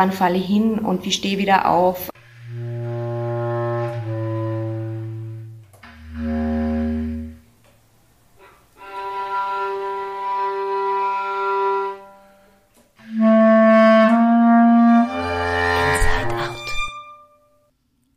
wann falle ich hin und wie stehe wieder auf.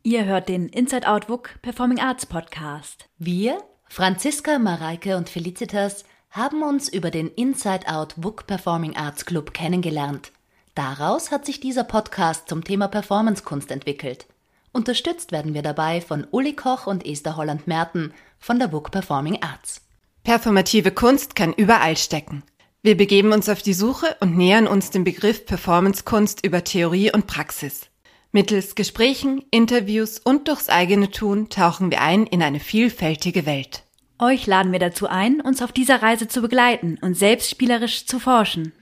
Ihr hört den Inside Out WUK Performing Arts Podcast. Wir, Franziska, Mareike und Felicitas, haben uns über den Inside Out WUK Performing Arts Club kennengelernt. Daraus hat sich dieser Podcast zum Thema Performancekunst entwickelt. Unterstützt werden wir dabei von Uli Koch und Esther Holland-Merten von der WUK Performing Arts. Performative Kunst kann überall stecken. Wir begeben uns auf die Suche und nähern uns dem Begriff Performancekunst über Theorie und Praxis. Mittels Gesprächen, Interviews und durchs eigene Tun tauchen wir ein in eine vielfältige Welt. Euch laden wir dazu ein, uns auf dieser Reise zu begleiten und selbst spielerisch zu forschen.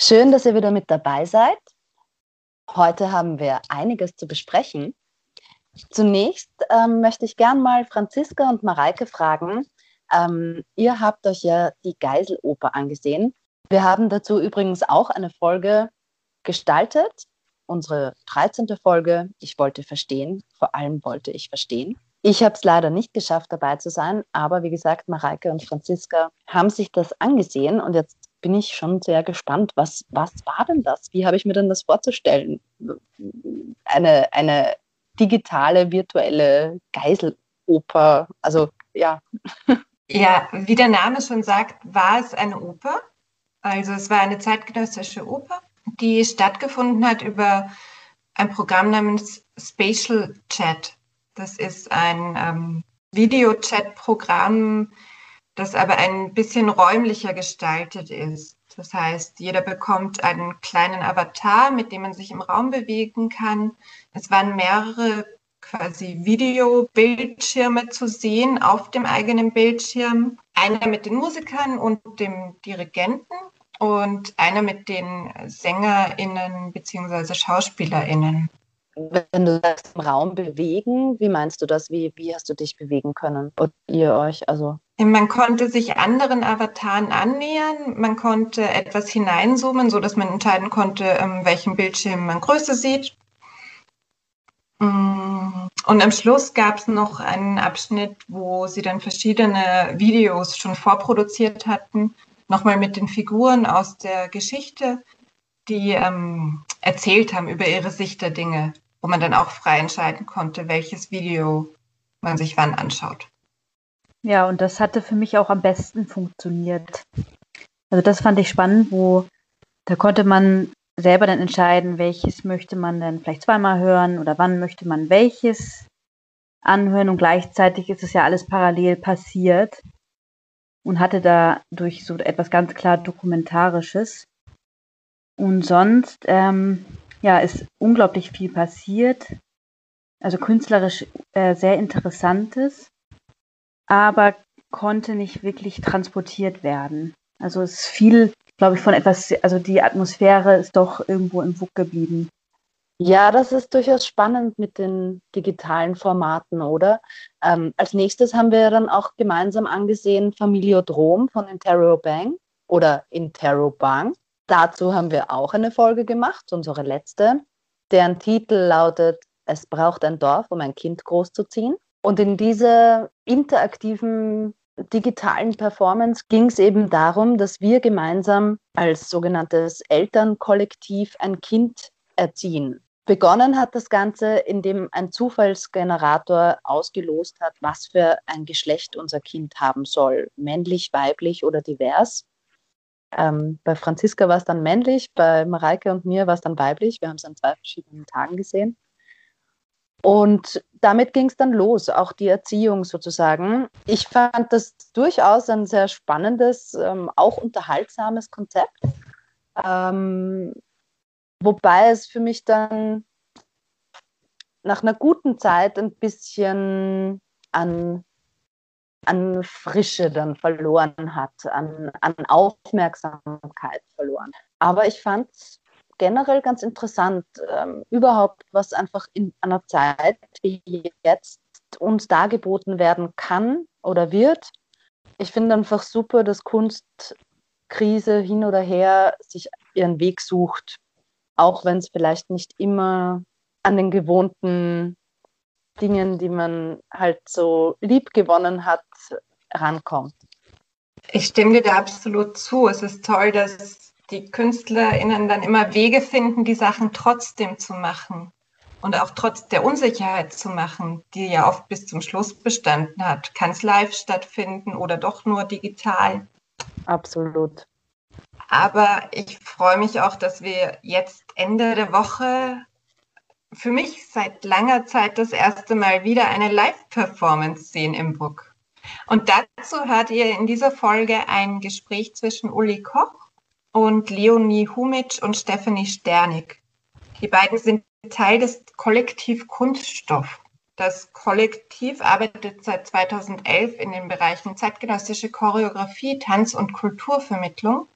Schön, dass ihr wieder mit dabei seid. Heute haben wir einiges zu besprechen. Zunächst ähm, möchte ich gern mal Franziska und Mareike fragen. Ähm, ihr habt euch ja die Geiseloper angesehen wir haben dazu übrigens auch eine Folge gestaltet, unsere 13. Folge. Ich wollte verstehen, vor allem wollte ich verstehen. Ich habe es leider nicht geschafft, dabei zu sein, aber wie gesagt, Mareike und Franziska haben sich das angesehen und jetzt bin ich schon sehr gespannt, was, was war denn das? Wie habe ich mir denn das vorzustellen? Eine, eine digitale, virtuelle Geiseloper, also ja. Ja, wie der Name schon sagt, war es eine Oper. Also es war eine zeitgenössische Oper, die stattgefunden hat über ein Programm namens Spatial Chat. Das ist ein ähm, Video-Chat-Programm, das aber ein bisschen räumlicher gestaltet ist. Das heißt, jeder bekommt einen kleinen Avatar, mit dem man sich im Raum bewegen kann. Es waren mehrere quasi Videobildschirme zu sehen auf dem eigenen Bildschirm. Einer mit den Musikern und dem Dirigenten und einer mit den SängerInnen bzw. SchauspielerInnen. Wenn du sagst, im Raum bewegen, wie meinst du das? Wie, wie hast du dich bewegen können? Und ihr euch, also? Man konnte sich anderen Avataren annähern, man konnte etwas hineinzoomen, sodass man entscheiden konnte, ähm, welchen Bildschirm man größer sieht. Mm, und am Schluss gab es noch einen Abschnitt, wo sie dann verschiedene Videos schon vorproduziert hatten, nochmal mit den Figuren aus der Geschichte, die ähm, erzählt haben über ihre Sicht der Dinge, wo man dann auch frei entscheiden konnte, welches Video man sich wann anschaut. Ja, und das hatte für mich auch am besten funktioniert. Also das fand ich spannend, wo da konnte man selber dann entscheiden, welches möchte man dann vielleicht zweimal hören oder wann möchte man welches anhören und gleichzeitig ist es ja alles parallel passiert und hatte dadurch so etwas ganz klar Dokumentarisches. Und sonst, ähm, ja, ist unglaublich viel passiert. Also künstlerisch äh, sehr Interessantes, aber konnte nicht wirklich transportiert werden. Also es viel, glaube ich, von etwas, also die Atmosphäre ist doch irgendwo im Wuck geblieben. Ja, das ist durchaus spannend mit den digitalen Formaten, oder? Ähm, als nächstes haben wir dann auch gemeinsam angesehen Familiodrom von Intero Bang oder Intero Bang. Dazu haben wir auch eine Folge gemacht, unsere letzte, deren Titel lautet Es braucht ein Dorf, um ein Kind großzuziehen. Und in dieser interaktiven digitalen Performance ging es eben darum, dass wir gemeinsam als sogenanntes Elternkollektiv ein Kind erziehen. Begonnen hat das Ganze, indem ein Zufallsgenerator ausgelost hat, was für ein Geschlecht unser Kind haben soll. Männlich, weiblich oder divers. Ähm, bei Franziska war es dann männlich, bei Mareike und mir war es dann weiblich. Wir haben es an zwei verschiedenen Tagen gesehen. Und damit ging es dann los, auch die Erziehung sozusagen. Ich fand das durchaus ein sehr spannendes, ähm, auch unterhaltsames Konzept. Ähm, Wobei es für mich dann nach einer guten Zeit ein bisschen an, an Frische dann verloren hat, an, an Aufmerksamkeit verloren. Aber ich fand es generell ganz interessant, ähm, überhaupt, was einfach in einer Zeit wie jetzt uns dargeboten werden kann oder wird. Ich finde einfach super, dass Kunst Krise hin oder her sich ihren Weg sucht, auch wenn es vielleicht nicht immer an den gewohnten Dingen, die man halt so lieb gewonnen hat, rankommt. Ich stimme dir da absolut zu. Es ist toll, dass die KünstlerInnen dann immer Wege finden, die Sachen trotzdem zu machen und auch trotz der Unsicherheit zu machen, die ja oft bis zum Schluss bestanden hat. Kann es live stattfinden oder doch nur digital? Absolut. Aber ich freue mich auch, dass wir jetzt Ende der Woche für mich seit langer Zeit das erste Mal wieder eine Live-Performance sehen im Book. Und dazu hört ihr in dieser Folge ein Gespräch zwischen Uli Koch und Leonie Humitsch und Stephanie Sternig. Die beiden sind Teil des Kollektiv Kunststoff. Das Kollektiv arbeitet seit 2011 in den Bereichen zeitgenössische Choreografie, Tanz und Kulturvermittlung.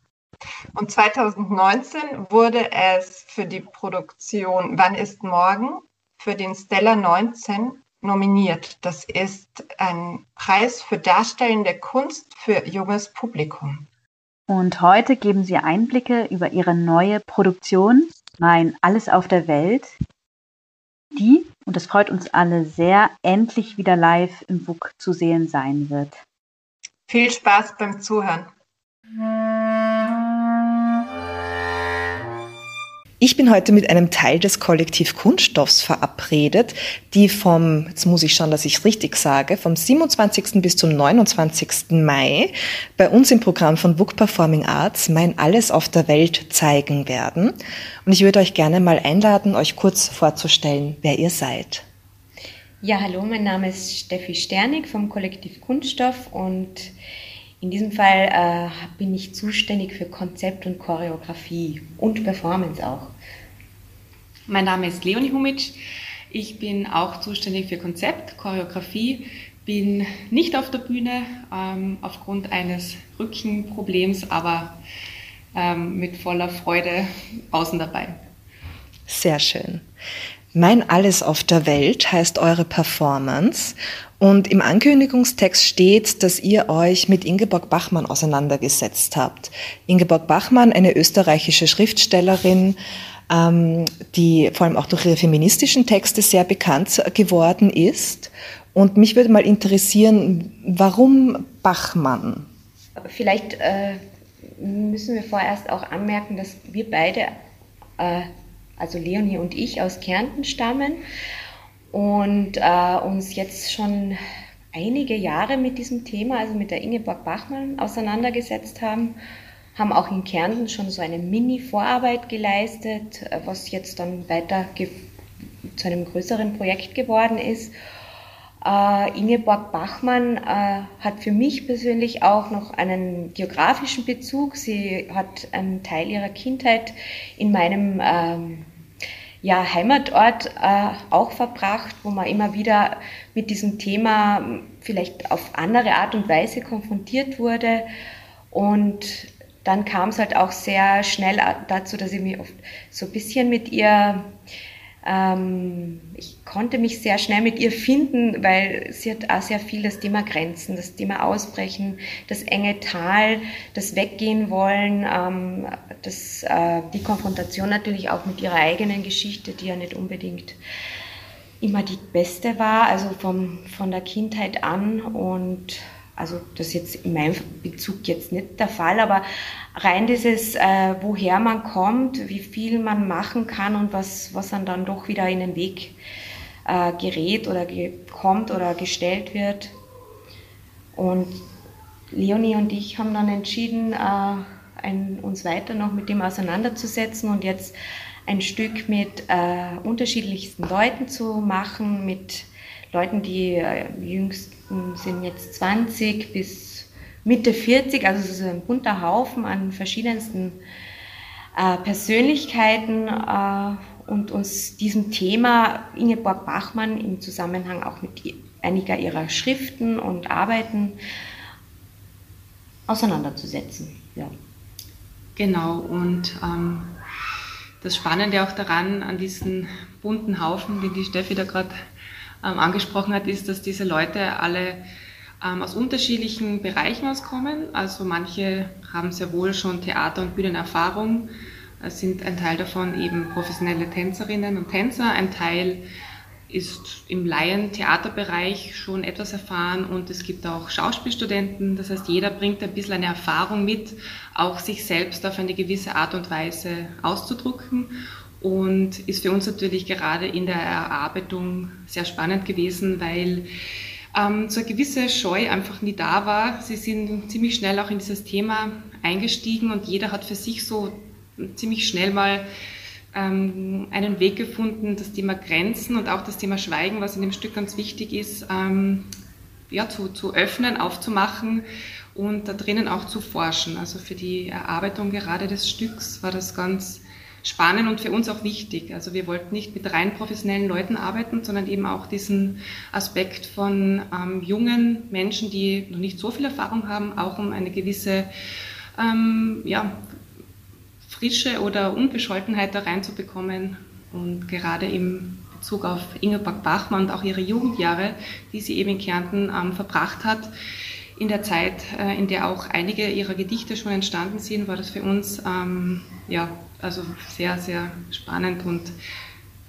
Und 2019 wurde es für die Produktion Wann ist morgen für den Stella 19 nominiert. Das ist ein Preis für darstellende Kunst für junges Publikum. Und heute geben Sie Einblicke über Ihre neue Produktion Mein Alles auf der Welt, die, und das freut uns alle sehr, endlich wieder live im WUK zu sehen sein wird. Viel Spaß beim Zuhören. Ich bin heute mit einem Teil des Kollektiv Kunststoffs verabredet, die vom, jetzt muss ich schauen, dass ich es richtig sage, vom 27. bis zum 29. Mai bei uns im Programm von Book Performing Arts Mein Alles auf der Welt zeigen werden. Und ich würde euch gerne mal einladen, euch kurz vorzustellen, wer ihr seid. Ja, hallo, mein Name ist Steffi Sternig vom Kollektiv Kunststoff und in diesem Fall äh, bin ich zuständig für Konzept und Choreografie und Performance auch. Mein Name ist Leonie Humitsch. Ich bin auch zuständig für Konzept, Choreografie, bin nicht auf der Bühne ähm, aufgrund eines Rückenproblems, aber ähm, mit voller Freude außen dabei. Sehr schön. Mein Alles auf der Welt heißt eure Performance und im Ankündigungstext steht, dass ihr euch mit Ingeborg Bachmann auseinandergesetzt habt. Ingeborg Bachmann, eine österreichische Schriftstellerin, ähm, die vor allem auch durch ihre feministischen Texte sehr bekannt geworden ist. Und mich würde mal interessieren, warum Bachmann? Vielleicht äh, müssen wir vorerst auch anmerken, dass wir beide, äh, also Leonie und ich, aus Kärnten stammen und äh, uns jetzt schon einige Jahre mit diesem Thema, also mit der Ingeborg Bachmann, auseinandergesetzt haben, haben auch in Kärnten schon so eine Mini-Vorarbeit geleistet, was jetzt dann weiter zu einem größeren Projekt geworden ist. Äh, Ingeborg Bachmann äh, hat für mich persönlich auch noch einen geografischen Bezug. Sie hat einen Teil ihrer Kindheit in meinem ähm, ja, Heimatort äh, auch verbracht, wo man immer wieder mit diesem Thema vielleicht auf andere Art und Weise konfrontiert wurde. Und dann kam es halt auch sehr schnell dazu, dass ich mich oft so ein bisschen mit ihr ähm, ich konnte mich sehr schnell mit ihr finden, weil sie hat auch sehr viel das Thema Grenzen, das Thema Ausbrechen, das enge Tal, das Weggehen wollen, ähm, das, äh, die Konfrontation natürlich auch mit ihrer eigenen Geschichte, die ja nicht unbedingt immer die beste war, also vom, von der Kindheit an. Und also das ist jetzt in meinem Bezug jetzt nicht der Fall, aber rein dieses, äh, woher man kommt, wie viel man machen kann und was, was dann dann doch wieder in den Weg äh, gerät oder ge kommt oder gestellt wird. Und Leonie und ich haben dann entschieden, äh, ein, uns weiter noch mit dem auseinanderzusetzen und jetzt ein Stück mit äh, unterschiedlichsten Leuten zu machen, mit Leuten, die äh, jüngsten sind jetzt 20 bis Mitte 40, also es ist ein bunter Haufen an verschiedensten äh, Persönlichkeiten äh, und uns diesem Thema Ingeborg Bachmann im Zusammenhang auch mit einiger ihrer Schriften und Arbeiten auseinanderzusetzen. Ja. Genau, und ähm, das Spannende auch daran, an diesen bunten Haufen, den die Steffi da gerade angesprochen hat, ist, dass diese Leute alle ähm, aus unterschiedlichen Bereichen auskommen. Also manche haben sehr wohl schon Theater- und Bühnenerfahrung, es sind ein Teil davon eben professionelle Tänzerinnen und Tänzer, ein Teil ist im Laien-Theaterbereich schon etwas erfahren und es gibt auch Schauspielstudenten. Das heißt, jeder bringt ein bisschen eine Erfahrung mit, auch sich selbst auf eine gewisse Art und Weise auszudrücken und ist für uns natürlich gerade in der Erarbeitung sehr spannend gewesen, weil ähm, so eine gewisse Scheu einfach nie da war. Sie sind ziemlich schnell auch in dieses Thema eingestiegen und jeder hat für sich so ziemlich schnell mal ähm, einen Weg gefunden, das Thema Grenzen und auch das Thema Schweigen, was in dem Stück ganz wichtig ist, ähm, ja, zu, zu öffnen, aufzumachen und da drinnen auch zu forschen. Also für die Erarbeitung gerade des Stücks war das ganz spannend und für uns auch wichtig. Also wir wollten nicht mit rein professionellen Leuten arbeiten, sondern eben auch diesen Aspekt von ähm, jungen Menschen, die noch nicht so viel Erfahrung haben, auch um eine gewisse ähm, ja, Frische oder Unbescholtenheit da reinzubekommen. Und gerade im Bezug auf Ingeborg Bachmann und auch ihre Jugendjahre, die sie eben in Kärnten ähm, verbracht hat, in der Zeit, äh, in der auch einige ihrer Gedichte schon entstanden sind, war das für uns ähm, ja, also sehr, sehr spannend und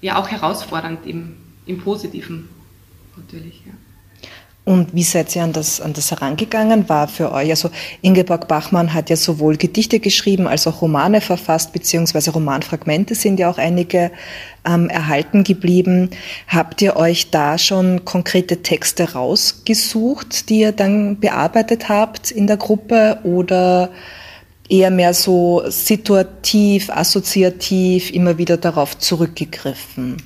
ja auch herausfordernd im, im Positiven natürlich. Ja. Und wie seid ihr an das, an das herangegangen? War für euch, also Ingeborg Bachmann hat ja sowohl Gedichte geschrieben als auch Romane verfasst, beziehungsweise Romanfragmente sind ja auch einige ähm, erhalten geblieben. Habt ihr euch da schon konkrete Texte rausgesucht, die ihr dann bearbeitet habt in der Gruppe oder eher mehr so situativ, assoziativ immer wieder darauf zurückgegriffen?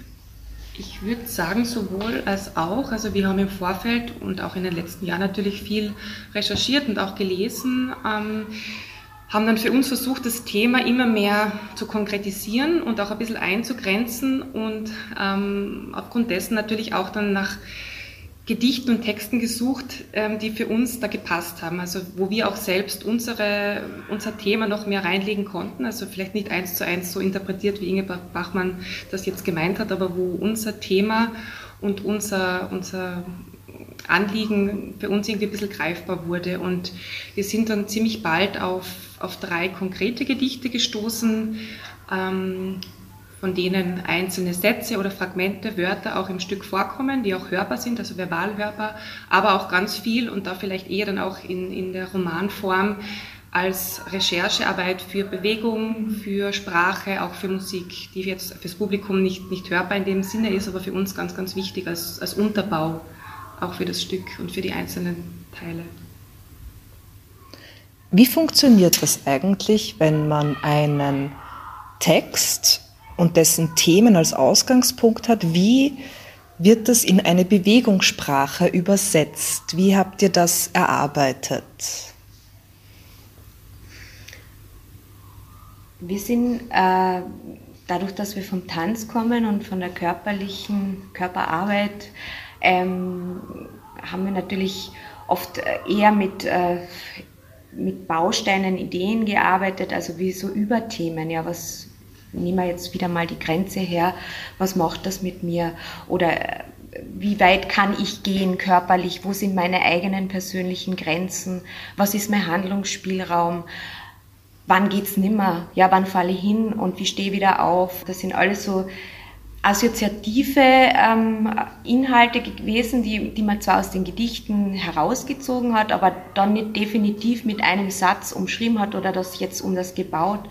Ich würde sagen, sowohl als auch. Also wir haben im Vorfeld und auch in den letzten Jahren natürlich viel recherchiert und auch gelesen, ähm, haben dann für uns versucht, das Thema immer mehr zu konkretisieren und auch ein bisschen einzugrenzen und ähm, aufgrund dessen natürlich auch dann nach Gedichten und Texten gesucht, ähm, die für uns da gepasst haben. Also wo wir auch selbst unsere, unser Thema noch mehr reinlegen konnten. Also vielleicht nicht eins zu eins so interpretiert, wie Ingeborg Bachmann das jetzt gemeint hat, aber wo unser Thema und unser, unser Anliegen für uns irgendwie ein bisschen greifbar wurde. Und wir sind dann ziemlich bald auf, auf drei konkrete Gedichte gestoßen. Ähm, von denen einzelne Sätze oder Fragmente, Wörter auch im Stück vorkommen, die auch hörbar sind, also verbal hörbar, aber auch ganz viel und da vielleicht eher dann auch in, in der Romanform als Recherchearbeit für Bewegung, für Sprache, auch für Musik, die jetzt fürs Publikum nicht, nicht hörbar in dem Sinne ist, aber für uns ganz, ganz wichtig als, als Unterbau auch für das Stück und für die einzelnen Teile. Wie funktioniert das eigentlich, wenn man einen Text und dessen Themen als Ausgangspunkt hat, wie wird das in eine Bewegungssprache übersetzt? Wie habt ihr das erarbeitet? Wir sind äh, dadurch, dass wir vom Tanz kommen und von der körperlichen Körperarbeit, ähm, haben wir natürlich oft eher mit, äh, mit Bausteinen, Ideen gearbeitet, also wie so Überthemen, ja, was, nehmen wir jetzt wieder mal die Grenze her, was macht das mit mir? Oder äh, wie weit kann ich gehen körperlich? Wo sind meine eigenen persönlichen Grenzen? Was ist mein Handlungsspielraum? Wann geht's nimmer? Ja, wann falle ich hin und wie stehe ich wieder auf? Das sind alles so assoziative ähm, Inhalte gewesen, die, die man zwar aus den Gedichten herausgezogen hat, aber dann nicht definitiv mit einem Satz umschrieben hat oder das jetzt um das gebaut.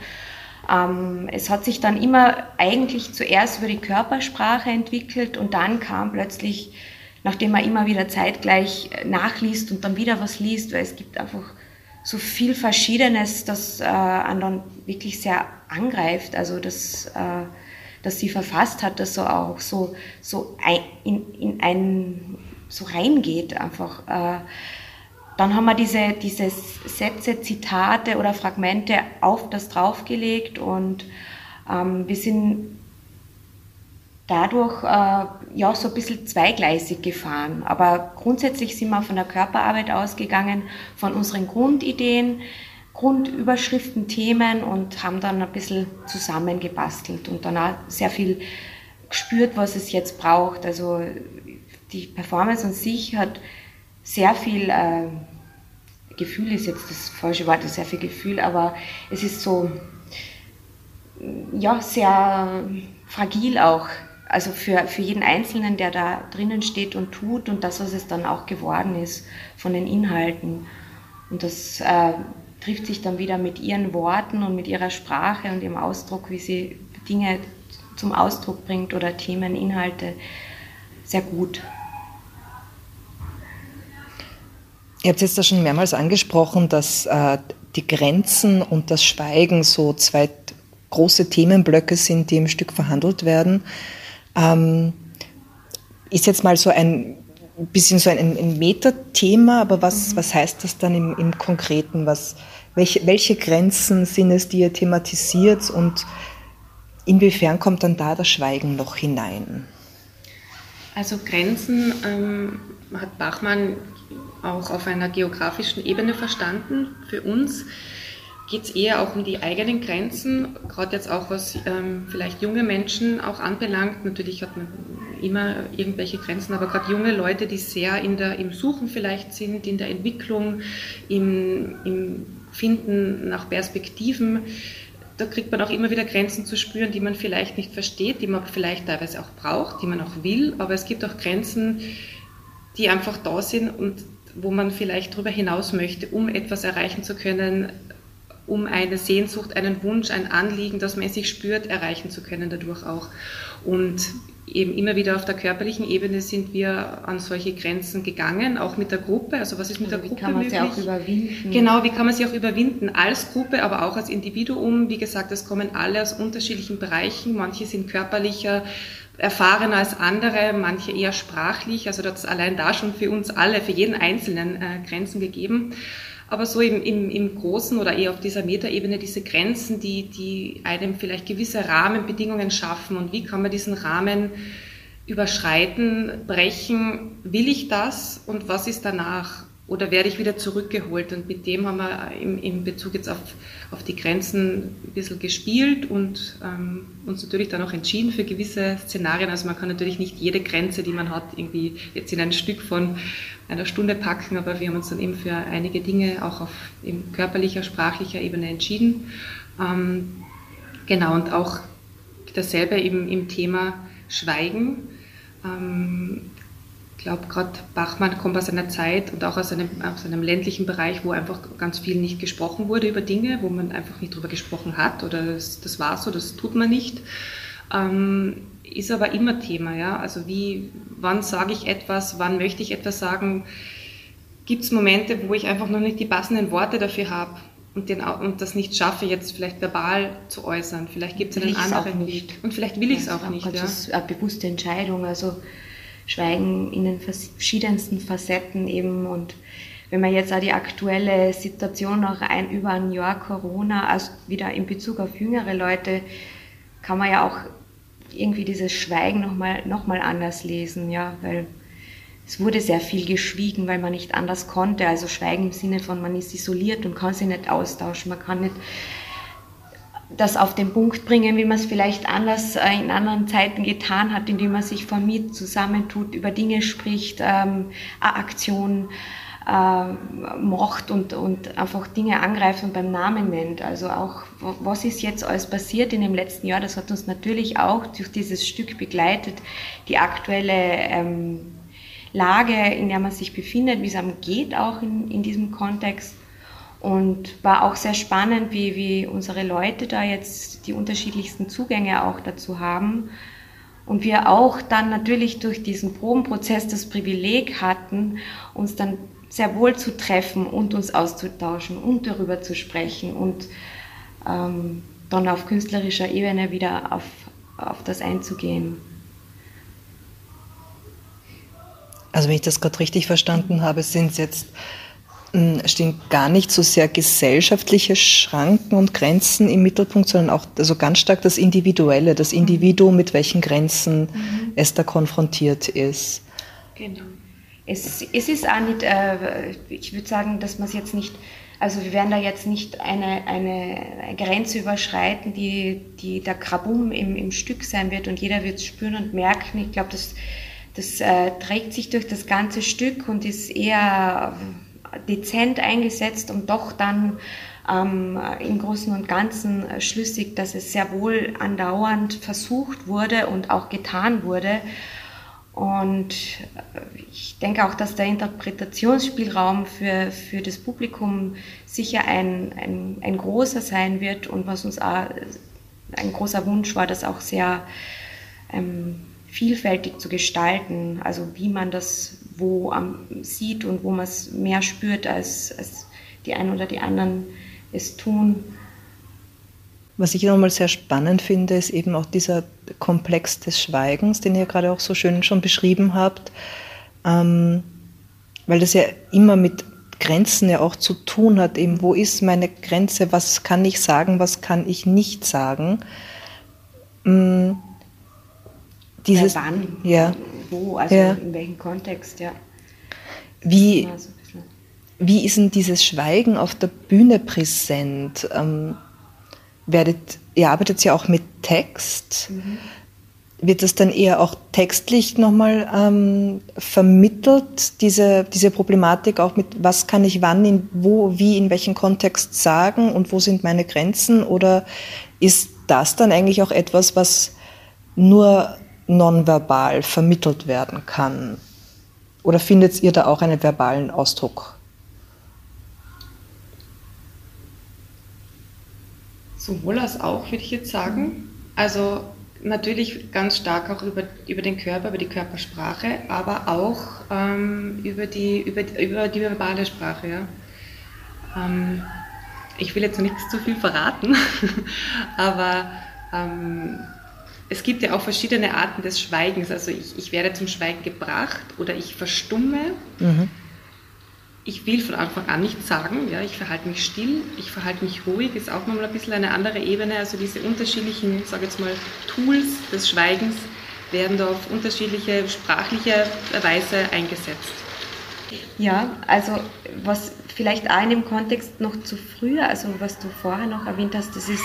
Ähm, es hat sich dann immer eigentlich zuerst über die Körpersprache entwickelt und dann kam plötzlich, nachdem man immer wieder zeitgleich nachliest und dann wieder was liest, weil es gibt einfach so viel Verschiedenes, das äh, einen dann wirklich sehr angreift. Also das, äh, das sie verfasst hat, das so auch so, so ein, in, in ein so reingeht einfach. Äh, dann haben wir diese, diese Sätze, Zitate oder Fragmente auf das draufgelegt und ähm, wir sind dadurch äh, ja so ein bisschen zweigleisig gefahren. Aber grundsätzlich sind wir von der Körperarbeit ausgegangen, von unseren Grundideen, Grundüberschriften, Themen und haben dann ein bisschen zusammengebastelt und dann auch sehr viel gespürt, was es jetzt braucht. Also die Performance an sich hat sehr viel, äh, Gefühl ist jetzt das falsche Wort, sehr viel Gefühl, aber es ist so, ja, sehr fragil auch. Also für, für jeden Einzelnen, der da drinnen steht und tut und das, was es dann auch geworden ist von den Inhalten. Und das äh, trifft sich dann wieder mit ihren Worten und mit ihrer Sprache und ihrem Ausdruck, wie sie Dinge zum Ausdruck bringt oder Themen, Inhalte, sehr gut. Ihr habt jetzt da schon mehrmals angesprochen, dass äh, die Grenzen und das Schweigen so zwei große Themenblöcke sind, die im Stück verhandelt werden. Ähm, ist jetzt mal so ein bisschen so ein, ein Metathema, aber was, mhm. was heißt das dann im, im Konkreten? Was, welche, welche Grenzen sind es, die ihr thematisiert und inwiefern kommt dann da das Schweigen noch hinein? Also Grenzen ähm, hat Bachmann auch auf einer geografischen Ebene verstanden. Für uns geht es eher auch um die eigenen Grenzen, gerade jetzt auch was ähm, vielleicht junge Menschen auch anbelangt. Natürlich hat man immer irgendwelche Grenzen, aber gerade junge Leute, die sehr in der, im Suchen vielleicht sind, in der Entwicklung, im, im Finden nach Perspektiven, da kriegt man auch immer wieder Grenzen zu spüren, die man vielleicht nicht versteht, die man vielleicht teilweise auch braucht, die man auch will, aber es gibt auch Grenzen, die einfach da sind und wo man vielleicht darüber hinaus möchte, um etwas erreichen zu können, um eine Sehnsucht, einen Wunsch, ein Anliegen, das man sich spürt, erreichen zu können dadurch auch. Und eben immer wieder auf der körperlichen Ebene sind wir an solche Grenzen gegangen, auch mit der Gruppe. Also was ist mit also der Gruppe Gruppe möglich? Wie kann man sie auch überwinden? Genau, wie kann man sie auch überwinden als Gruppe, aber auch als Individuum. Wie gesagt, es kommen alle aus unterschiedlichen Bereichen. Manche sind körperlicher, erfahrener als andere, manche eher sprachlich. Also das allein da schon für uns alle, für jeden Einzelnen äh, Grenzen gegeben. Aber so im, im, im Großen oder eher auf dieser Metaebene diese Grenzen, die, die einem vielleicht gewisse Rahmenbedingungen schaffen und wie kann man diesen Rahmen überschreiten, brechen, will ich das und was ist danach? Oder werde ich wieder zurückgeholt? Und mit dem haben wir im, im Bezug jetzt auf, auf die Grenzen ein bisschen gespielt und ähm, uns natürlich dann auch entschieden für gewisse Szenarien. Also man kann natürlich nicht jede Grenze, die man hat, irgendwie jetzt in ein Stück von einer Stunde packen, aber wir haben uns dann eben für einige Dinge auch auf eben körperlicher, sprachlicher Ebene entschieden. Ähm, genau, und auch dasselbe eben im Thema Schweigen. Ähm, glaube, gerade Bachmann kommt aus einer Zeit und auch aus einem, aus einem ländlichen Bereich, wo einfach ganz viel nicht gesprochen wurde über Dinge, wo man einfach nicht drüber gesprochen hat oder das, das war so, das tut man nicht. Ähm, ist aber immer Thema, ja. Also wie, wann sage ich etwas, wann möchte ich etwas sagen? Gibt es Momente, wo ich einfach noch nicht die passenden Worte dafür habe und, den, und das nicht schaffe, jetzt vielleicht verbal zu äußern? Vielleicht gibt es einen anderen Weg. Und vielleicht will ich es auch nicht. Das ist eine bewusste Entscheidung. Also Schweigen in den verschiedensten Facetten eben und wenn man jetzt auch die aktuelle Situation noch ein, über ein Jahr Corona, also wieder in Bezug auf jüngere Leute, kann man ja auch irgendwie dieses Schweigen nochmal noch mal anders lesen, ja, weil es wurde sehr viel geschwiegen, weil man nicht anders konnte. Also Schweigen im Sinne von, man ist isoliert und kann sich nicht austauschen, man kann nicht das auf den Punkt bringen, wie man es vielleicht anders äh, in anderen Zeiten getan hat, indem man sich vermiet, zusammentut, über Dinge spricht, ähm, Aktion äh, macht und, und einfach Dinge angreift und beim Namen nennt. Also auch, was ist jetzt alles passiert in dem letzten Jahr, das hat uns natürlich auch durch dieses Stück begleitet, die aktuelle ähm, Lage, in der man sich befindet, wie es einem geht auch in, in diesem Kontext. Und war auch sehr spannend, wie, wie unsere Leute da jetzt die unterschiedlichsten Zugänge auch dazu haben. Und wir auch dann natürlich durch diesen Probenprozess das Privileg hatten, uns dann sehr wohl zu treffen und uns auszutauschen und darüber zu sprechen und ähm, dann auf künstlerischer Ebene wieder auf, auf das einzugehen. Also wenn ich das gerade richtig verstanden habe, sind es jetzt stehen gar nicht so sehr gesellschaftliche Schranken und Grenzen im Mittelpunkt, sondern auch also ganz stark das Individuelle, das Individuum, mit welchen Grenzen mhm. es da konfrontiert ist. Genau. Es, es ist auch nicht, äh, ich würde sagen, dass man es jetzt nicht, also wir werden da jetzt nicht eine, eine Grenze überschreiten, die, die der Krabum im, im Stück sein wird und jeder wird es spüren und merken. Ich glaube, das das äh, trägt sich durch das ganze Stück und ist eher dezent eingesetzt und doch dann ähm, im Großen und Ganzen äh, schlüssig, dass es sehr wohl andauernd versucht wurde und auch getan wurde. Und äh, ich denke auch, dass der Interpretationsspielraum für, für das Publikum sicher ein, ein, ein großer sein wird und was uns auch ein großer Wunsch war, das auch sehr ähm, vielfältig zu gestalten. Also wie man das wo am, sieht und wo man es mehr spürt, als, als die einen oder die anderen es tun. Was ich nochmal sehr spannend finde, ist eben auch dieser Komplex des Schweigens, den ihr gerade auch so schön schon beschrieben habt, ähm, weil das ja immer mit Grenzen ja auch zu tun hat, eben wo ist meine Grenze, was kann ich sagen, was kann ich nicht sagen. Ähm, dieses, ja, wann, ja, wo, also ja. in welchem Kontext, ja. Wie, wie ist denn dieses Schweigen auf der Bühne präsent? Ähm, werdet, ihr arbeitet ja auch mit Text. Mhm. Wird das dann eher auch textlich nochmal ähm, vermittelt, diese, diese Problematik auch mit, was kann ich wann, in, wo, wie, in welchem Kontext sagen und wo sind meine Grenzen? Oder ist das dann eigentlich auch etwas, was nur nonverbal vermittelt werden kann? Oder findet ihr da auch einen verbalen Ausdruck? Sowohl als auch, würde ich jetzt sagen. Also natürlich ganz stark auch über, über den Körper, über die Körpersprache, aber auch ähm, über, die, über, über die verbale Sprache. Ja. Ähm, ich will jetzt noch nicht zu viel verraten, aber ähm, es gibt ja auch verschiedene Arten des Schweigens. Also ich, ich werde zum Schweigen gebracht oder ich verstumme. Mhm ich will von Anfang an nichts sagen, ja, ich verhalte mich still, ich verhalte mich ruhig, ist auch nochmal ein bisschen eine andere Ebene. Also diese unterschiedlichen, ich sage jetzt mal, Tools des Schweigens werden da auf unterschiedliche sprachliche Weise eingesetzt. Ja, also was vielleicht auch in dem Kontext noch zu früher, also was du vorher noch erwähnt hast, das ist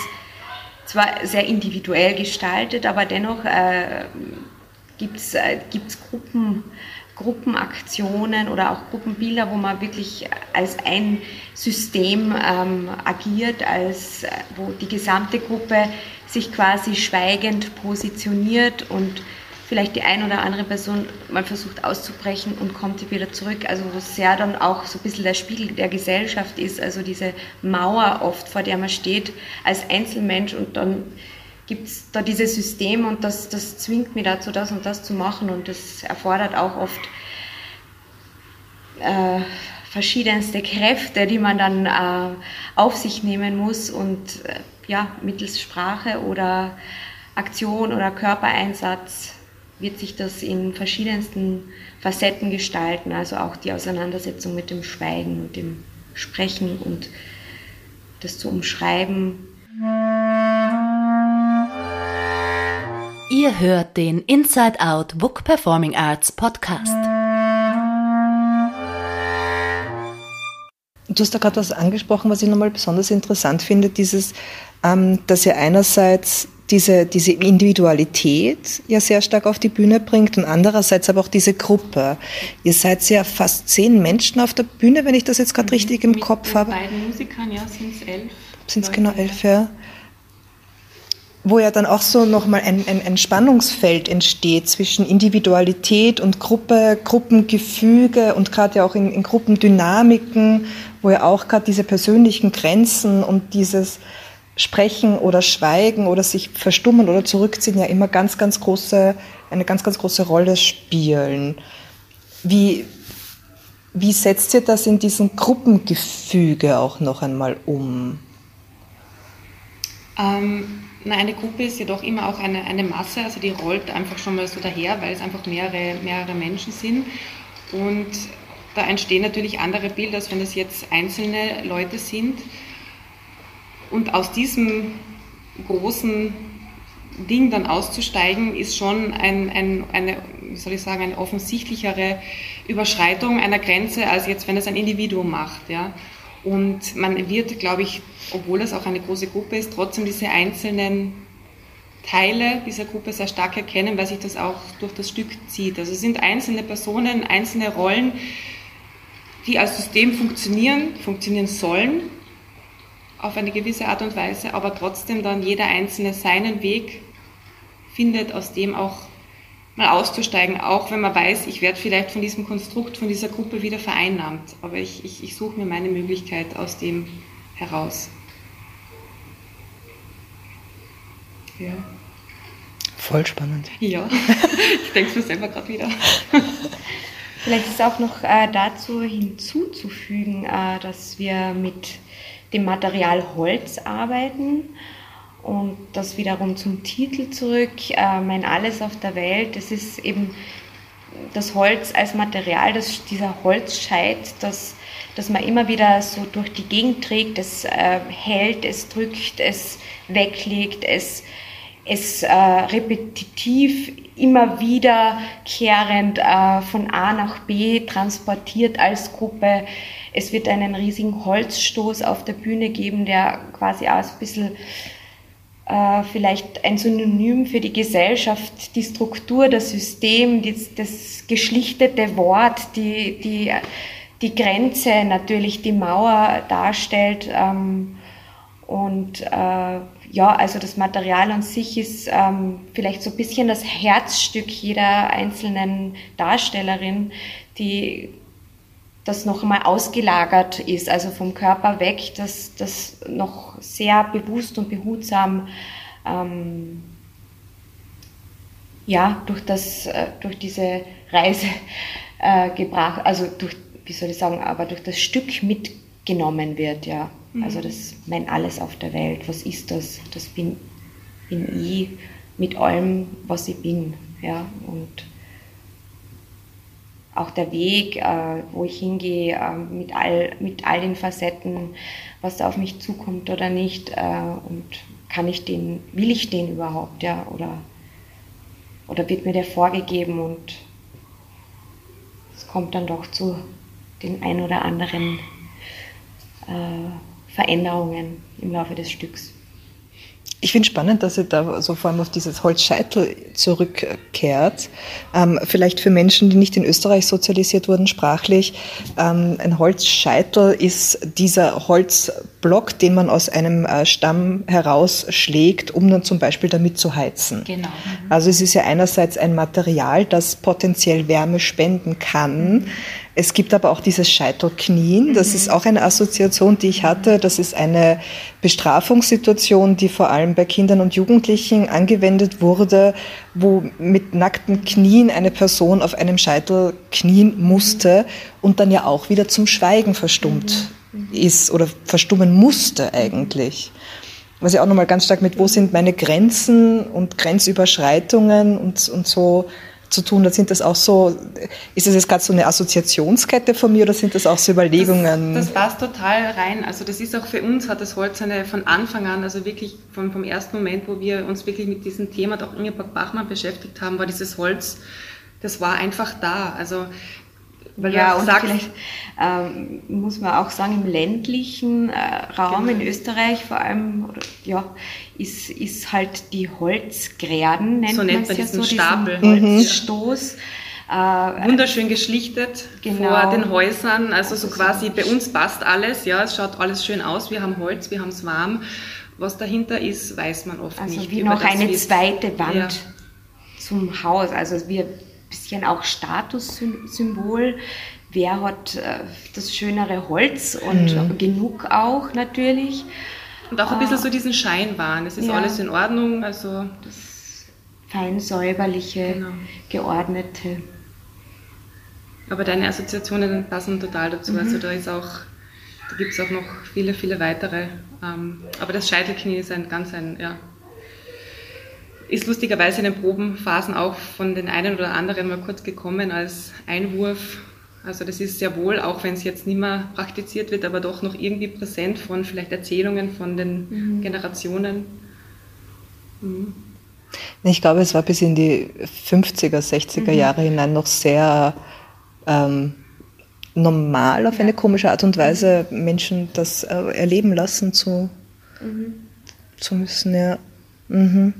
zwar sehr individuell gestaltet, aber dennoch äh, gibt es äh, Gruppen, Gruppenaktionen oder auch Gruppenbilder, wo man wirklich als ein System ähm, agiert, als wo die gesamte Gruppe sich quasi schweigend positioniert und vielleicht die ein oder andere Person mal versucht auszubrechen und kommt wieder zurück. Also wo sehr dann auch so ein bisschen der Spiegel der Gesellschaft ist, also diese Mauer oft, vor der man steht als Einzelmensch und dann gibt es da dieses System und das, das zwingt mich dazu, das und das zu machen und das erfordert auch oft äh, verschiedenste Kräfte, die man dann äh, auf sich nehmen muss und äh, ja, mittels Sprache oder Aktion oder Körpereinsatz wird sich das in verschiedensten Facetten gestalten, also auch die Auseinandersetzung mit dem Schweigen und dem Sprechen und das zu umschreiben. Ihr hört den Inside Out Book Performing Arts Podcast. Du hast da gerade was angesprochen, was ich nochmal besonders interessant finde, dieses, ähm, dass ihr einerseits diese, diese Individualität ja sehr stark auf die Bühne bringt und andererseits aber auch diese Gruppe. Ihr seid ja fast zehn Menschen auf der Bühne, wenn ich das jetzt gerade mhm. richtig im Mit Kopf habe. Bei beiden Musikern, ja, sind es elf. Sind es genau elf, ja wo ja dann auch so nochmal ein, ein, ein Spannungsfeld entsteht zwischen Individualität und Gruppe, Gruppengefüge und gerade ja auch in, in Gruppendynamiken, wo ja auch gerade diese persönlichen Grenzen und dieses Sprechen oder Schweigen oder sich verstummen oder zurückziehen ja immer ganz, ganz große, eine ganz, ganz große Rolle spielen. Wie, wie setzt ihr das in diesem Gruppengefüge auch noch einmal um? Ähm na, eine Gruppe ist jedoch immer auch eine, eine Masse, also die rollt einfach schon mal so daher, weil es einfach mehrere, mehrere Menschen sind. Und da entstehen natürlich andere Bilder, als wenn es jetzt einzelne Leute sind. Und aus diesem großen Ding dann auszusteigen, ist schon ein, ein, eine, wie soll ich sagen, eine offensichtlichere Überschreitung einer Grenze, als jetzt, wenn es ein Individuum macht. Ja. Und man wird, glaube ich, obwohl es auch eine große Gruppe ist, trotzdem diese einzelnen Teile dieser Gruppe sehr stark erkennen, weil sich das auch durch das Stück zieht. Also es sind einzelne Personen, einzelne Rollen, die als System funktionieren, funktionieren sollen auf eine gewisse Art und Weise, aber trotzdem dann jeder Einzelne seinen Weg findet, aus dem auch mal auszusteigen, auch wenn man weiß, ich werde vielleicht von diesem Konstrukt, von dieser Gruppe wieder vereinnahmt. Aber ich, ich, ich suche mir meine Möglichkeit aus dem heraus. Ja. Voll spannend. Ja, ich denke es mir selber gerade wieder. Vielleicht ist auch noch äh, dazu hinzuzufügen, äh, dass wir mit dem Material Holz arbeiten und das wiederum zum Titel zurück, äh, mein Alles auf der Welt. Das ist eben das Holz als Material, das, dieser Holzscheit, das, das man immer wieder so durch die Gegend trägt, es äh, hält, es drückt, es weglegt, es, es äh, repetitiv immer wiederkehrend äh, von A nach B transportiert als Gruppe. Es wird einen riesigen Holzstoß auf der Bühne geben, der quasi auch ein bisschen äh, vielleicht ein Synonym für die Gesellschaft, die Struktur, das System, das, geschlichtete Wort, die, die, die Grenze, natürlich die Mauer darstellt. Ähm, und äh, ja, also das Material an sich ist ähm, vielleicht so ein bisschen das Herzstück jeder einzelnen Darstellerin, die das noch einmal ausgelagert ist, also vom Körper weg, dass das noch sehr bewusst und behutsam ähm, ja, durch, das, äh, durch diese Reise äh, gebracht, also durch, wie soll ich sagen, aber durch das Stück mitgenommen wird, ja. Mhm. Also das mein Alles auf der Welt, was ist das? Das bin, bin ich mit allem, was ich bin, ja, und auch der Weg, äh, wo ich hingehe, äh, mit, all, mit all den Facetten, was da auf mich zukommt oder nicht. Äh, und kann ich den, will ich den überhaupt, ja, oder, oder wird mir der vorgegeben und es kommt dann doch zu den ein oder anderen äh, Veränderungen im Laufe des Stücks. Ich finde spannend, dass ihr da so vor allem auf dieses Holzscheitel zurückkehrt. Ähm, vielleicht für Menschen, die nicht in Österreich sozialisiert wurden, sprachlich. Ähm, ein Holzscheitel ist dieser Holzblock, den man aus einem äh, Stamm herausschlägt, um dann zum Beispiel damit zu heizen. Genau. Also es ist ja einerseits ein Material, das potenziell Wärme spenden kann. Es gibt aber auch dieses Scheitelknien. Das mhm. ist auch eine Assoziation, die ich hatte. Das ist eine Bestrafungssituation, die vor allem bei Kindern und Jugendlichen angewendet wurde, wo mit nackten Knien eine Person auf einem Scheitel knien musste und dann ja auch wieder zum Schweigen verstummt mhm. Ist oder verstummen musste eigentlich. Was ja auch nochmal ganz stark mit, wo sind meine Grenzen und Grenzüberschreitungen und, und so zu tun hat? Sind das auch so, ist das jetzt gerade so eine Assoziationskette von mir oder sind das auch so Überlegungen? Das, das passt total rein. Also das ist auch für uns, hat das Holz eine von Anfang an, also wirklich vom, vom ersten Moment, wo wir uns wirklich mit diesem Thema, auch Ingeborg Bachmann beschäftigt haben, war dieses Holz, das war einfach da. Also weil ja, und sagst, vielleicht ähm, muss man auch sagen, im ländlichen äh, Raum genau. in Österreich vor allem, oder, ja, ist, ist halt die Holzgräden, nennt so nennt man ja so, Stapel. Holzstoß. Mhm. Äh, Wunderschön geschlichtet genau. vor den Häusern, also so quasi bei uns passt alles, ja, es schaut alles schön aus, wir haben Holz, wir haben es warm. Was dahinter ist, weiß man oft also nicht. Wie noch eine zweite Wand ja. zum Haus. Also wir bisschen auch Statussymbol. Wer hat äh, das schönere Holz und mhm. genug auch natürlich. Und auch ein bisschen so diesen Scheinwahn. Es ist ja. alles in Ordnung. Also das fein säuberliche, genau. geordnete. Aber deine Assoziationen passen total dazu. Also mhm. Also da ist auch, da gibt es auch noch viele, viele weitere. Ähm, aber das Scheitelknie ist ein ganz ein, ja, ist lustigerweise in den Probenphasen auch von den einen oder anderen mal kurz gekommen als Einwurf. Also das ist sehr wohl, auch wenn es jetzt nicht mehr praktiziert wird, aber doch noch irgendwie präsent von vielleicht Erzählungen von den mhm. Generationen. Mhm. Ich glaube, es war bis in die 50er, 60er mhm. Jahre hinein noch sehr ähm, normal auf ja. eine komische Art und Weise Menschen das äh, erleben lassen zu, mhm. zu müssen. Ja. Mhm.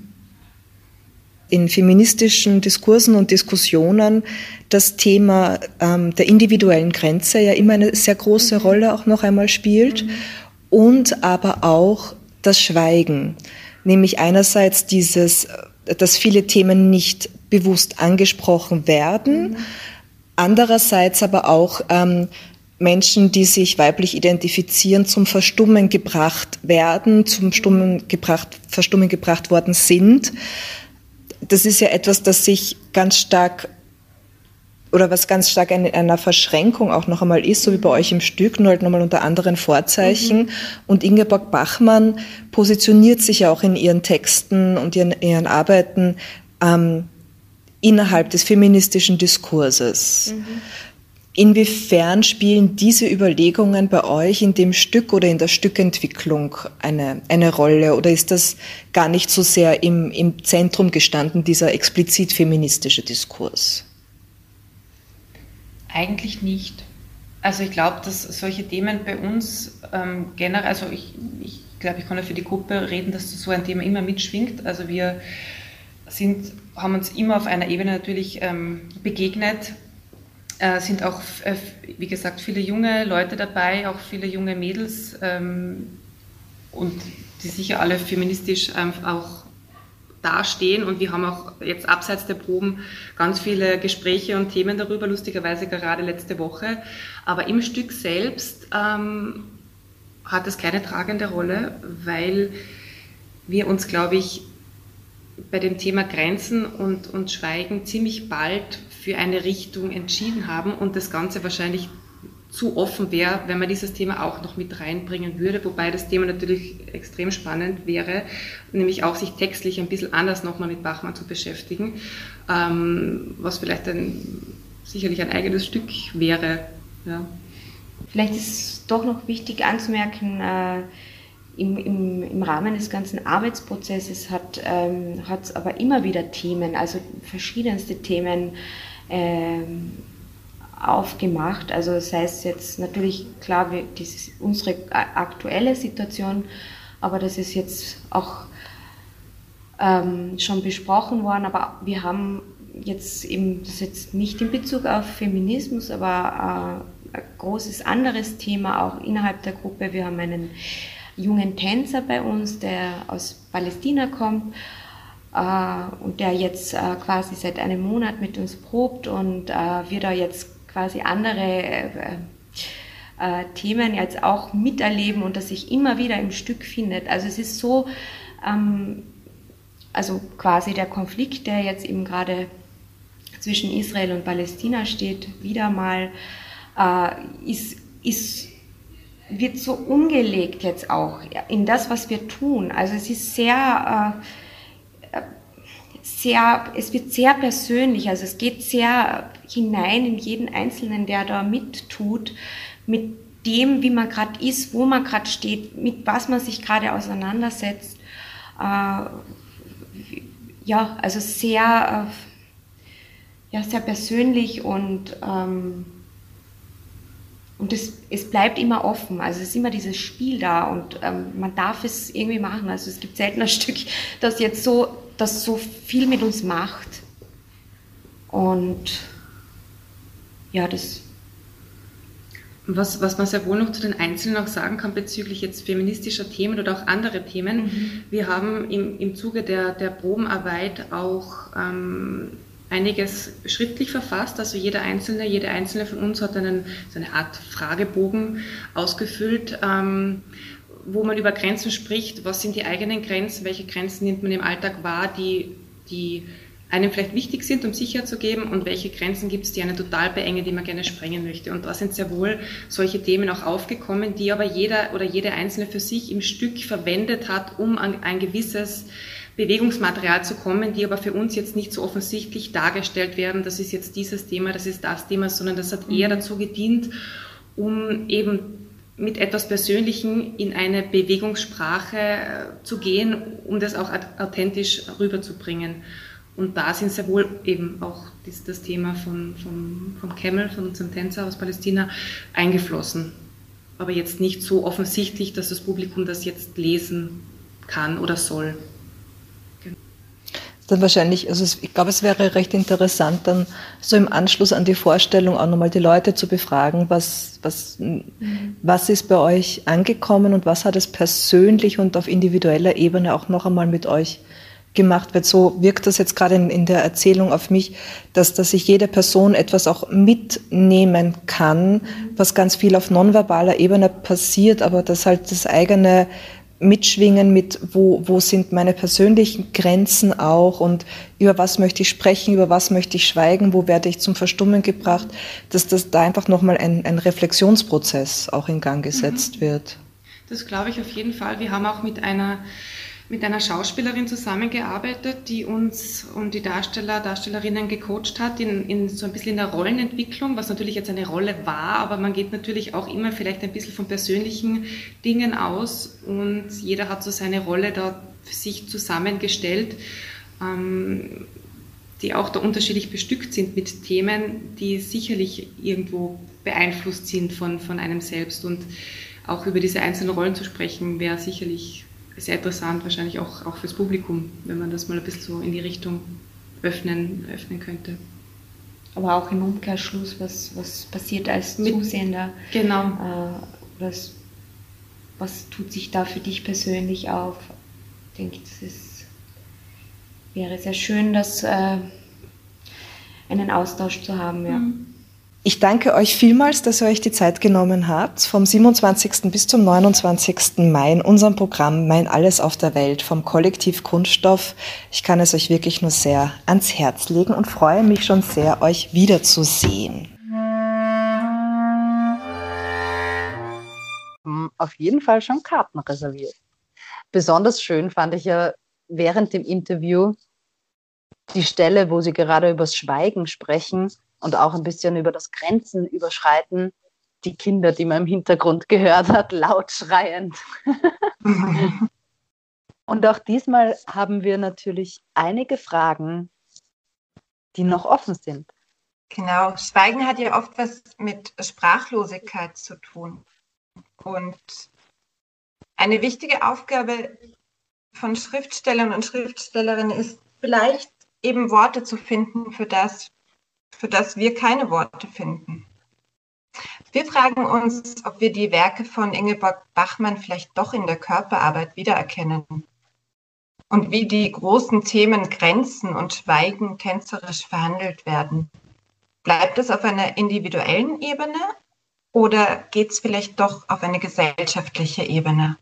In feministischen Diskursen und Diskussionen das Thema ähm, der individuellen Grenze ja immer eine sehr große mhm. Rolle auch noch einmal spielt mhm. und aber auch das Schweigen, nämlich einerseits dieses, dass viele Themen nicht bewusst angesprochen werden, mhm. andererseits aber auch ähm, Menschen, die sich weiblich identifizieren, zum Verstummen gebracht werden, zum Stummen gebracht, Verstummen gebracht worden sind. Das ist ja etwas, das sich ganz stark oder was ganz stark in einer Verschränkung auch noch einmal ist, so wie bei euch im Stück, nur halt nochmal unter anderen Vorzeichen. Mhm. Und Ingeborg Bachmann positioniert sich ja auch in ihren Texten und ihren, ihren Arbeiten ähm, innerhalb des feministischen Diskurses. Mhm. Inwiefern spielen diese Überlegungen bei euch in dem Stück oder in der Stückentwicklung eine, eine Rolle oder ist das gar nicht so sehr im, im Zentrum gestanden, dieser explizit feministische Diskurs? Eigentlich nicht. Also ich glaube, dass solche Themen bei uns ähm, generell, also ich, ich glaube, ich kann ja für die Gruppe reden, dass so ein Thema immer mitschwingt. Also wir sind, haben uns immer auf einer Ebene natürlich ähm, begegnet, äh, sind auch, äh, wie gesagt, viele junge Leute dabei, auch viele junge Mädels ähm, und die sicher alle feministisch ähm, auch dastehen und wir haben auch jetzt abseits der Proben ganz viele Gespräche und Themen darüber, lustigerweise gerade letzte Woche. Aber im Stück selbst ähm, hat es keine tragende Rolle, weil wir uns, glaube ich, bei dem Thema Grenzen und, und Schweigen ziemlich bald für eine Richtung entschieden haben und das Ganze wahrscheinlich zu offen wäre, wenn man dieses Thema auch noch mit reinbringen würde, wobei das Thema natürlich extrem spannend wäre, nämlich auch sich textlich ein bisschen anders nochmal mit Bachmann zu beschäftigen, ähm, was vielleicht ein, sicherlich ein eigenes Stück wäre. Ja. Vielleicht ist es doch noch wichtig anzumerken, äh, im, im, im Rahmen des ganzen Arbeitsprozesses hat es ähm, aber immer wieder Themen, also verschiedenste Themen, ähm, aufgemacht. Also sei es jetzt natürlich klar, wir, das unsere aktuelle Situation, aber das ist jetzt auch ähm, schon besprochen worden. Aber wir haben jetzt eben, das ist jetzt nicht in Bezug auf Feminismus, aber äh, ein großes anderes Thema auch innerhalb der Gruppe. Wir haben einen jungen Tänzer bei uns, der aus Palästina kommt äh, und der jetzt äh, quasi seit einem Monat mit uns probt und äh, wir da jetzt quasi andere äh, äh, Themen jetzt auch miterleben und das sich immer wieder im Stück findet. Also es ist so, ähm, also quasi der Konflikt, der jetzt eben gerade zwischen Israel und Palästina steht, wieder mal, äh, ist, ist, wird so umgelegt jetzt auch in das, was wir tun. Also es ist sehr äh, sehr, es wird sehr persönlich, also es geht sehr hinein in jeden Einzelnen, der da mittut, mit dem, wie man gerade ist, wo man gerade steht, mit was man sich gerade auseinandersetzt. Äh, ja, also sehr, äh, ja, sehr persönlich und, ähm, und es, es bleibt immer offen. Also es ist immer dieses Spiel da und ähm, man darf es irgendwie machen. Also es gibt selten ein Stück, das jetzt so das so viel mit uns macht. Und ja, das. Was, was man sehr wohl noch zu den Einzelnen auch sagen kann bezüglich jetzt feministischer Themen oder auch andere Themen. Mhm. Wir haben im, im Zuge der, der Probenarbeit auch ähm, einiges schriftlich verfasst. Also jeder Einzelne, jede Einzelne von uns hat einen, so eine Art Fragebogen ausgefüllt. Ähm, wo man über Grenzen spricht, was sind die eigenen Grenzen, welche Grenzen nimmt man im Alltag wahr, die, die einem vielleicht wichtig sind, um sicher zu geben und welche Grenzen gibt es, die einen total beengen, die man gerne sprengen möchte. Und da sind sehr wohl solche Themen auch aufgekommen, die aber jeder oder jede Einzelne für sich im Stück verwendet hat, um an ein gewisses Bewegungsmaterial zu kommen, die aber für uns jetzt nicht so offensichtlich dargestellt werden, das ist jetzt dieses Thema, das ist das Thema, sondern das hat eher dazu gedient, um eben mit etwas Persönlichem in eine Bewegungssprache äh, zu gehen, um das auch authentisch rüberzubringen. Und da sind sehr wohl eben auch das, das Thema von, von, von Camel, von unserem Tänzer aus Palästina, eingeflossen. Aber jetzt nicht so offensichtlich, dass das Publikum das jetzt lesen kann oder soll. Dann wahrscheinlich, also ich glaube, es wäre recht interessant, dann so im Anschluss an die Vorstellung auch nochmal die Leute zu befragen, was, was, mhm. was ist bei euch angekommen und was hat es persönlich und auf individueller Ebene auch noch einmal mit euch gemacht wird. So wirkt das jetzt gerade in, in der Erzählung auf mich, dass, dass sich jede Person etwas auch mitnehmen kann, was ganz viel auf nonverbaler Ebene passiert, aber dass halt das eigene Mitschwingen mit, wo, wo sind meine persönlichen Grenzen auch und über was möchte ich sprechen, über was möchte ich schweigen, wo werde ich zum Verstummen gebracht, dass das da einfach nochmal ein, ein Reflexionsprozess auch in Gang gesetzt mhm. wird. Das glaube ich auf jeden Fall. Wir haben auch mit einer mit einer Schauspielerin zusammengearbeitet, die uns und die Darsteller, Darstellerinnen gecoacht hat, in, in so ein bisschen in der Rollenentwicklung, was natürlich jetzt eine Rolle war, aber man geht natürlich auch immer vielleicht ein bisschen von persönlichen Dingen aus und jeder hat so seine Rolle da für sich zusammengestellt, ähm, die auch da unterschiedlich bestückt sind mit Themen, die sicherlich irgendwo beeinflusst sind von, von einem selbst. Und auch über diese einzelnen Rollen zu sprechen, wäre sicherlich sehr interessant, wahrscheinlich auch, auch fürs Publikum, wenn man das mal ein bisschen so in die Richtung öffnen, öffnen könnte. Aber auch im Umkehrschluss, was, was passiert als Mit, Zusehender? Genau. Äh, was, was tut sich da für dich persönlich auf? Ich denke, das ist, wäre sehr schön, das äh, einen Austausch zu haben. Ja. Mhm. Ich danke euch vielmals, dass ihr euch die Zeit genommen habt, vom 27. bis zum 29. Mai in unserem Programm Mein Alles auf der Welt vom Kollektiv Kunststoff. Ich kann es euch wirklich nur sehr ans Herz legen und freue mich schon sehr, euch wiederzusehen. Hm, auf jeden Fall schon Karten reserviert. Besonders schön fand ich ja während dem Interview die Stelle, wo sie gerade übers Schweigen sprechen und auch ein bisschen über das Grenzen überschreiten. Die Kinder, die man im Hintergrund gehört hat, laut schreiend. und auch diesmal haben wir natürlich einige Fragen, die noch offen sind. Genau, Schweigen hat ja oft was mit Sprachlosigkeit zu tun. Und eine wichtige Aufgabe von Schriftstellern und Schriftstellerinnen ist vielleicht eben Worte zu finden für das, für das wir keine Worte finden. Wir fragen uns, ob wir die Werke von Ingeborg Bachmann vielleicht doch in der Körperarbeit wiedererkennen und wie die großen Themen Grenzen und Schweigen tänzerisch verhandelt werden. Bleibt es auf einer individuellen Ebene oder geht es vielleicht doch auf eine gesellschaftliche Ebene?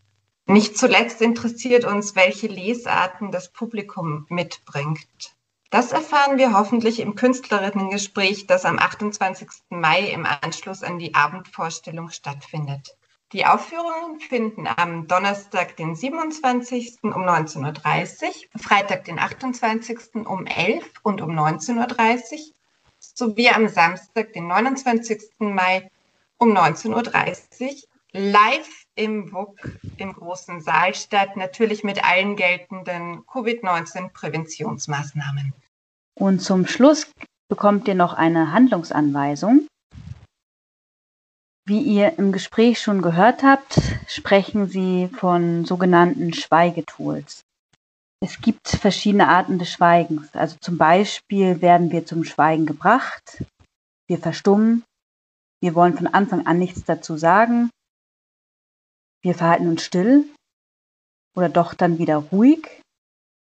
Nicht zuletzt interessiert uns, welche Lesarten das Publikum mitbringt. Das erfahren wir hoffentlich im Künstlerinnengespräch, das am 28. Mai im Anschluss an die Abendvorstellung stattfindet. Die Aufführungen finden am Donnerstag, den 27. um 19.30 Uhr, Freitag, den 28. um 11 Uhr und um 19.30 Uhr sowie am Samstag, den 29. Mai um 19.30 Uhr live im WUK im großen Saal statt, natürlich mit allen geltenden Covid-19-Präventionsmaßnahmen. Und zum Schluss bekommt ihr noch eine Handlungsanweisung. Wie ihr im Gespräch schon gehört habt, sprechen sie von sogenannten Schweigetools. Es gibt verschiedene Arten des Schweigens. Also zum Beispiel werden wir zum Schweigen gebracht, wir verstummen, wir wollen von Anfang an nichts dazu sagen, wir verhalten uns still oder doch dann wieder ruhig.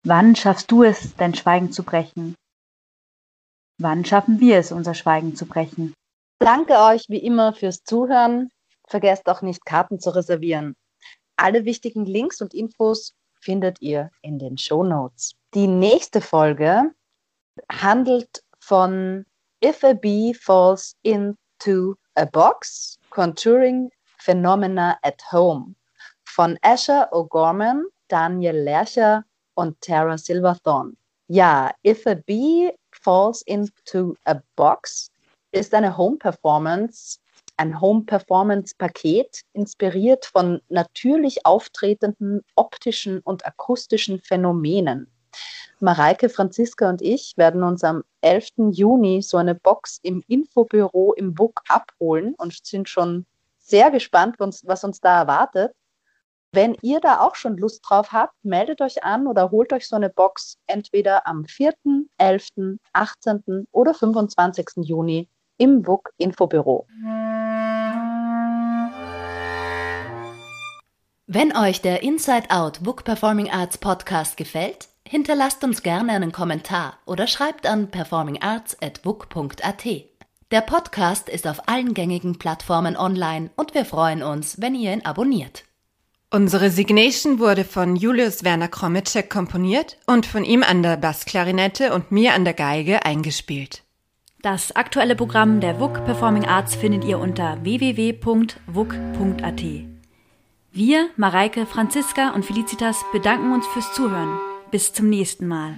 Wann schaffst du es, dein Schweigen zu brechen? Wann schaffen wir es, unser Schweigen zu brechen? Danke euch wie immer fürs Zuhören. Vergesst auch nicht, Karten zu reservieren. Alle wichtigen Links und Infos findet ihr in den Show Notes. Die nächste Folge handelt von If a Bee Falls into a Box, Contouring Phenomena at Home von Asher O'Gorman, Daniel Lercher und Tara Silverthorne. Ja, If a Bee Falls into a Box ist eine Home Performance, ein Home Performance Paket, inspiriert von natürlich auftretenden optischen und akustischen Phänomenen. Mareike, Franziska und ich werden uns am 11. Juni so eine Box im Infobüro im BUK abholen und sind schon sehr gespannt, was uns da erwartet. Wenn ihr da auch schon Lust drauf habt, meldet euch an oder holt euch so eine Box entweder am 4., 11., 18. oder 25. Juni im WUK Infobüro. Wenn euch der Inside Out Book Performing Arts Podcast gefällt, hinterlasst uns gerne einen Kommentar oder schreibt an performingarts.book.at. Der Podcast ist auf allen gängigen Plattformen online und wir freuen uns, wenn ihr ihn abonniert. Unsere Signation wurde von Julius Werner Kromitschek komponiert und von ihm an der Bassklarinette und mir an der Geige eingespielt. Das aktuelle Programm der WUK Performing Arts findet ihr unter www.wuk.at. Wir, Mareike, Franziska und Felicitas bedanken uns fürs Zuhören. Bis zum nächsten Mal.